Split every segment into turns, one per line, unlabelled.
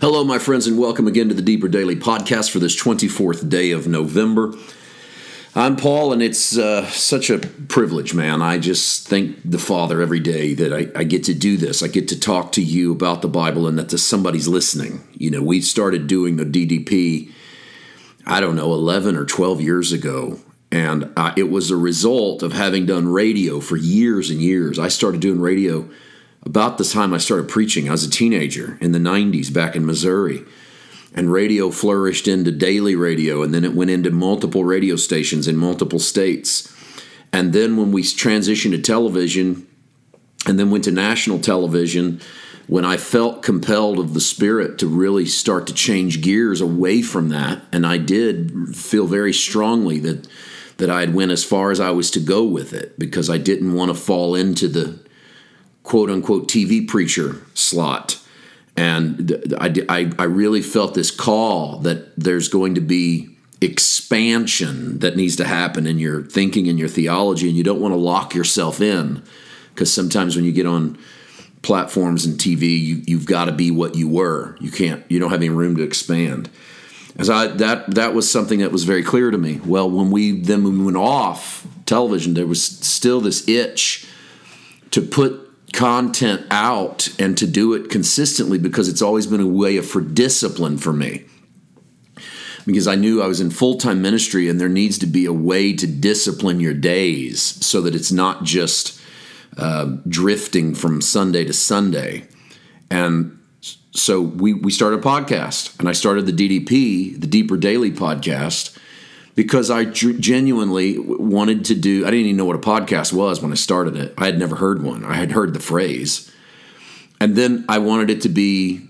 Hello, my friends, and welcome again to the Deeper Daily Podcast for this 24th day of November. I'm Paul, and it's uh, such a privilege, man. I just thank the Father every day that I, I, get to do this. I get to talk to you about the Bible and that somebody's listening. You know, we started doing the DDP, I don't know, 11 or 12 years ago. And uh, it was a result of having done radio for years and years. I started doing radio about the time I started preaching. I was a teenager in the 90s back in Missouri. And radio flourished into daily radio, and then it went into multiple radio stations in multiple states. And then when we transitioned to television, and then went to national television, when I felt compelled of the Spirit to really start to change gears away from that, and I did feel very strongly that that I had went as far as I was to go with it because I didn't want to fall into the quote unquote TV preacher slot. And I, I, I really felt this call that there's going to be expansion that needs to happen in your thinking and your theology, and you don't want to lock yourself in because sometimes when you get on platforms and TV, you, you've got to be what you were. You can't, you don't have any room to expand. As I that that was something that was very clear to me. Well, when we then we went off television, there was still this itch to put content out and to do it consistently because it's always been a way of for discipline for me because I knew I was in full time ministry and there needs to be a way to discipline your days so that it's not just uh, drifting from Sunday to Sunday. And so we, we started a podcast and I started the DDP, the Deeper Daily podcast, because I genuinely wanted to do. I didn't even know what a podcast was when I started it. I had never heard one. I had heard the phrase, and then I wanted it to be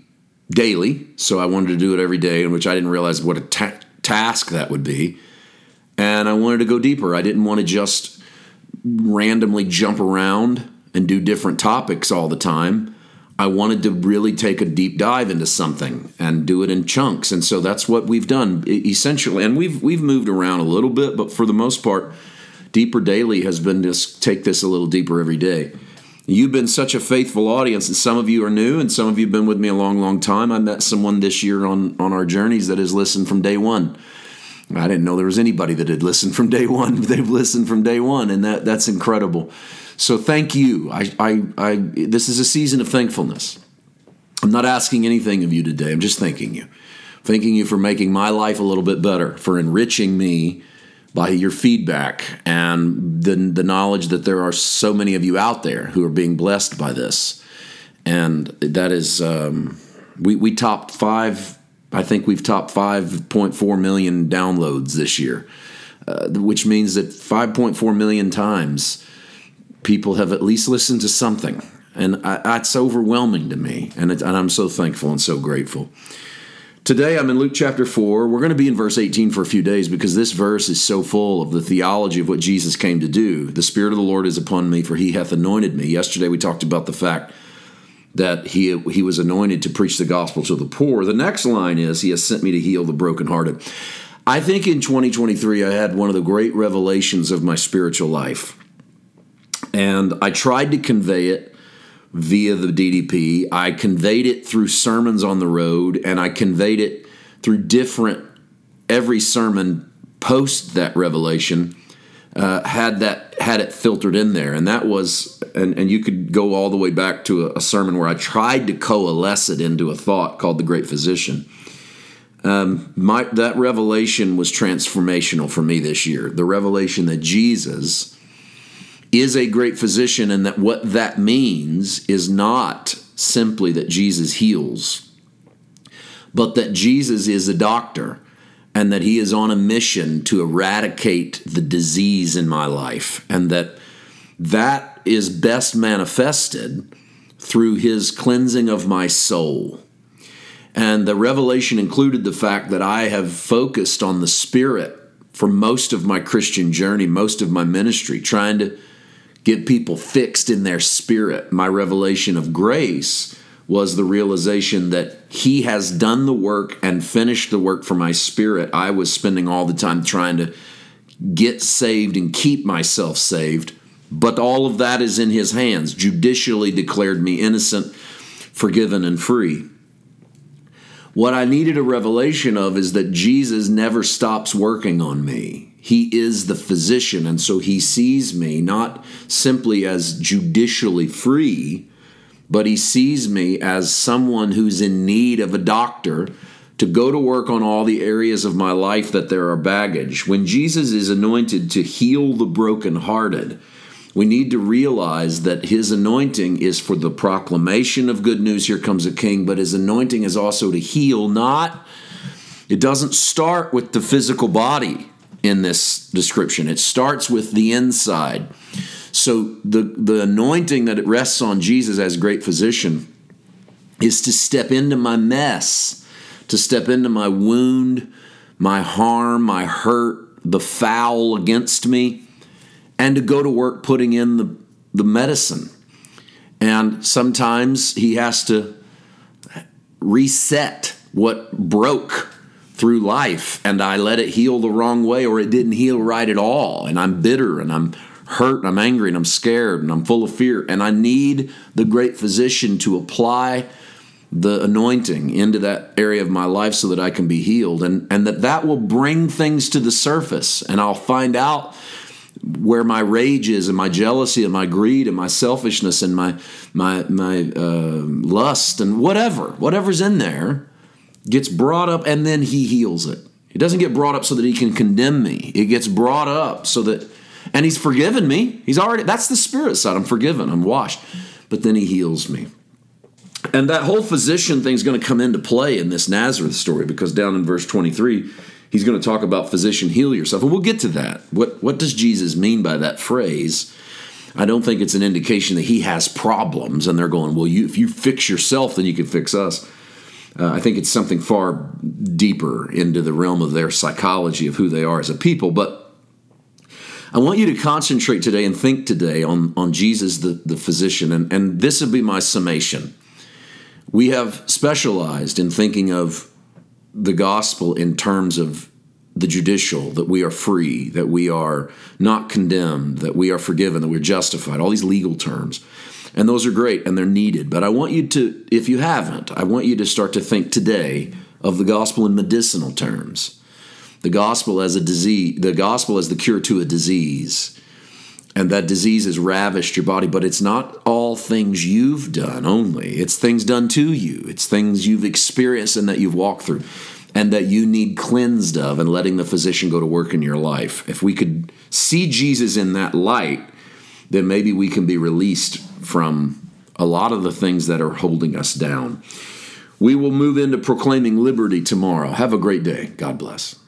daily. So I wanted to do it every day, in which I didn't realize what a ta- task that would be. And I wanted to go deeper. I didn't want to just randomly jump around and do different topics all the time. I wanted to really take a deep dive into something and do it in chunks, and so that's what we've done essentially. And we've we've moved around a little bit, but for the most part, Deeper Daily has been just take this a little deeper every day. You've been such a faithful audience, and some of you are new, and some of you have been with me a long, long time. I met someone this year on on our journeys that has listened from day one. I didn't know there was anybody that had listened from day one. They've listened from day one, and that that's incredible. So thank you. I, I, I, this is a season of thankfulness. I'm not asking anything of you today. I'm just thanking you. Thanking you for making my life a little bit better, for enriching me by your feedback and the, the knowledge that there are so many of you out there who are being blessed by this. And that is, um, we, we topped five, I think we've topped 5.4 million downloads this year, uh, which means that 5.4 million times people have at least listened to something. And I, that's overwhelming to me. And, it, and I'm so thankful and so grateful. Today I'm in Luke chapter 4. We're going to be in verse 18 for a few days because this verse is so full of the theology of what Jesus came to do. The Spirit of the Lord is upon me, for he hath anointed me. Yesterday we talked about the fact that he, he was anointed to preach the gospel to the poor. The next line is, He has sent me to heal the brokenhearted. I think in 2023 I had one of the great revelations of my spiritual life. And I tried to convey it via the DDP. I conveyed it through sermons on the road, and I conveyed it through different, every sermon post that revelation. Uh, had that had it filtered in there, and that was, and, and you could go all the way back to a, a sermon where I tried to coalesce it into a thought called the Great Physician. Um, my, that revelation was transformational for me this year. The revelation that Jesus is a great physician, and that what that means is not simply that Jesus heals, but that Jesus is a doctor and that he is on a mission to eradicate the disease in my life, and that that is best manifested through his cleansing of my soul. And the revelation included the fact that I have focused on the Spirit for most of my Christian journey, most of my ministry, trying to get people fixed in their spirit. My revelation of grace was the realization that He has done the work and finished the work for my spirit. I was spending all the time trying to get saved and keep myself saved, but all of that is in His hands, judicially declared me innocent, forgiven, and free. What I needed a revelation of is that Jesus never stops working on me. He is the physician, and so he sees me not simply as judicially free, but he sees me as someone who's in need of a doctor to go to work on all the areas of my life that there are baggage. When Jesus is anointed to heal the brokenhearted, we need to realize that his anointing is for the proclamation of good news here comes a king but his anointing is also to heal not it doesn't start with the physical body in this description it starts with the inside so the the anointing that it rests on Jesus as great physician is to step into my mess to step into my wound my harm my hurt the foul against me and to go to work putting in the, the medicine. And sometimes he has to reset what broke through life, and I let it heal the wrong way, or it didn't heal right at all. And I'm bitter and I'm hurt and I'm angry and I'm scared and I'm full of fear. And I need the great physician to apply the anointing into that area of my life so that I can be healed and and that that will bring things to the surface and I'll find out where my rage is and my jealousy and my greed and my selfishness and my my my uh, lust and whatever whatever's in there gets brought up and then he heals it. It doesn't get brought up so that he can condemn me. It gets brought up so that and he's forgiven me. He's already that's the spirit side. I'm forgiven. I'm washed. But then he heals me. And that whole physician thing is going to come into play in this nazareth story because down in verse 23 he's going to talk about physician heal yourself. And we'll get to that. What what does jesus mean by that phrase? I don't think it's an indication that he has problems and they're going well you if you fix yourself then you can fix us uh, i think it's something far deeper into the realm of their psychology of who they are as a people but I want you to concentrate today and think today on, on Jesus, the, the physician, and, and this would be my summation. We have specialized in thinking of the gospel in terms of the judicial, that we are free, that we are not condemned, that we are forgiven, that we're justified, all these legal terms. And those are great and they're needed. But I want you to, if you haven't, I want you to start to think today of the gospel in medicinal terms. The gospel as a disease, the gospel as the cure to a disease. And that disease has ravished your body, but it's not all things you've done only. It's things done to you. It's things you've experienced and that you've walked through and that you need cleansed of and letting the physician go to work in your life. If we could see Jesus in that light, then maybe we can be released from a lot of the things that are holding us down. We will move into proclaiming liberty tomorrow. Have a great day. God bless.